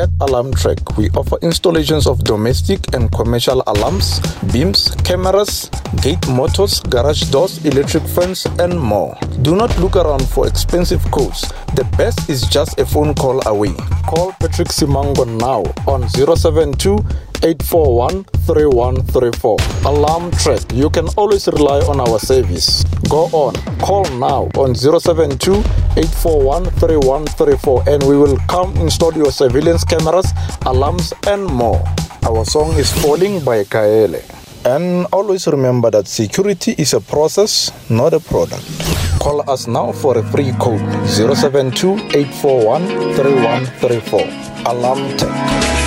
At Alarm Track, we offer installations of domestic and commercial alarms, beams, cameras, gate motors, garage doors, electric fence, and more. Do not look around for expensive quotes. The best is just a phone call away. Call Patrick Simango now on 072 841 3134. Alarm Track, you can always rely on our service. Go on, call now on 072 841 3134 and we will come install your surveillance cameras, alarms, and more. Our song is Falling by Gaelle. And always remember that security is a process, not a product. Call us now for a free code 072 841 3134. Alarm Tech.